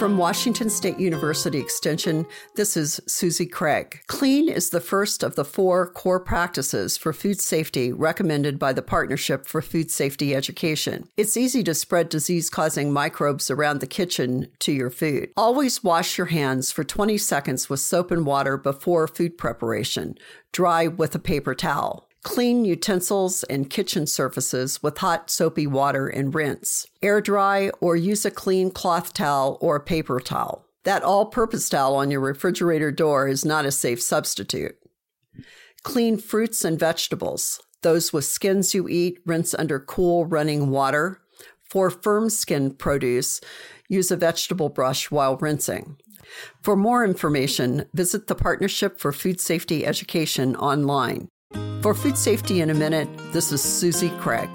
From Washington State University Extension, this is Susie Craig. Clean is the first of the four core practices for food safety recommended by the Partnership for Food Safety Education. It's easy to spread disease causing microbes around the kitchen to your food. Always wash your hands for 20 seconds with soap and water before food preparation. Dry with a paper towel. Clean utensils and kitchen surfaces with hot soapy water and rinse. Air dry or use a clean cloth towel or paper towel. That all purpose towel on your refrigerator door is not a safe substitute. Clean fruits and vegetables. Those with skins you eat, rinse under cool running water. For firm skinned produce, use a vegetable brush while rinsing. For more information, visit the Partnership for Food Safety Education online. For Food Safety in a Minute, this is Susie Craig.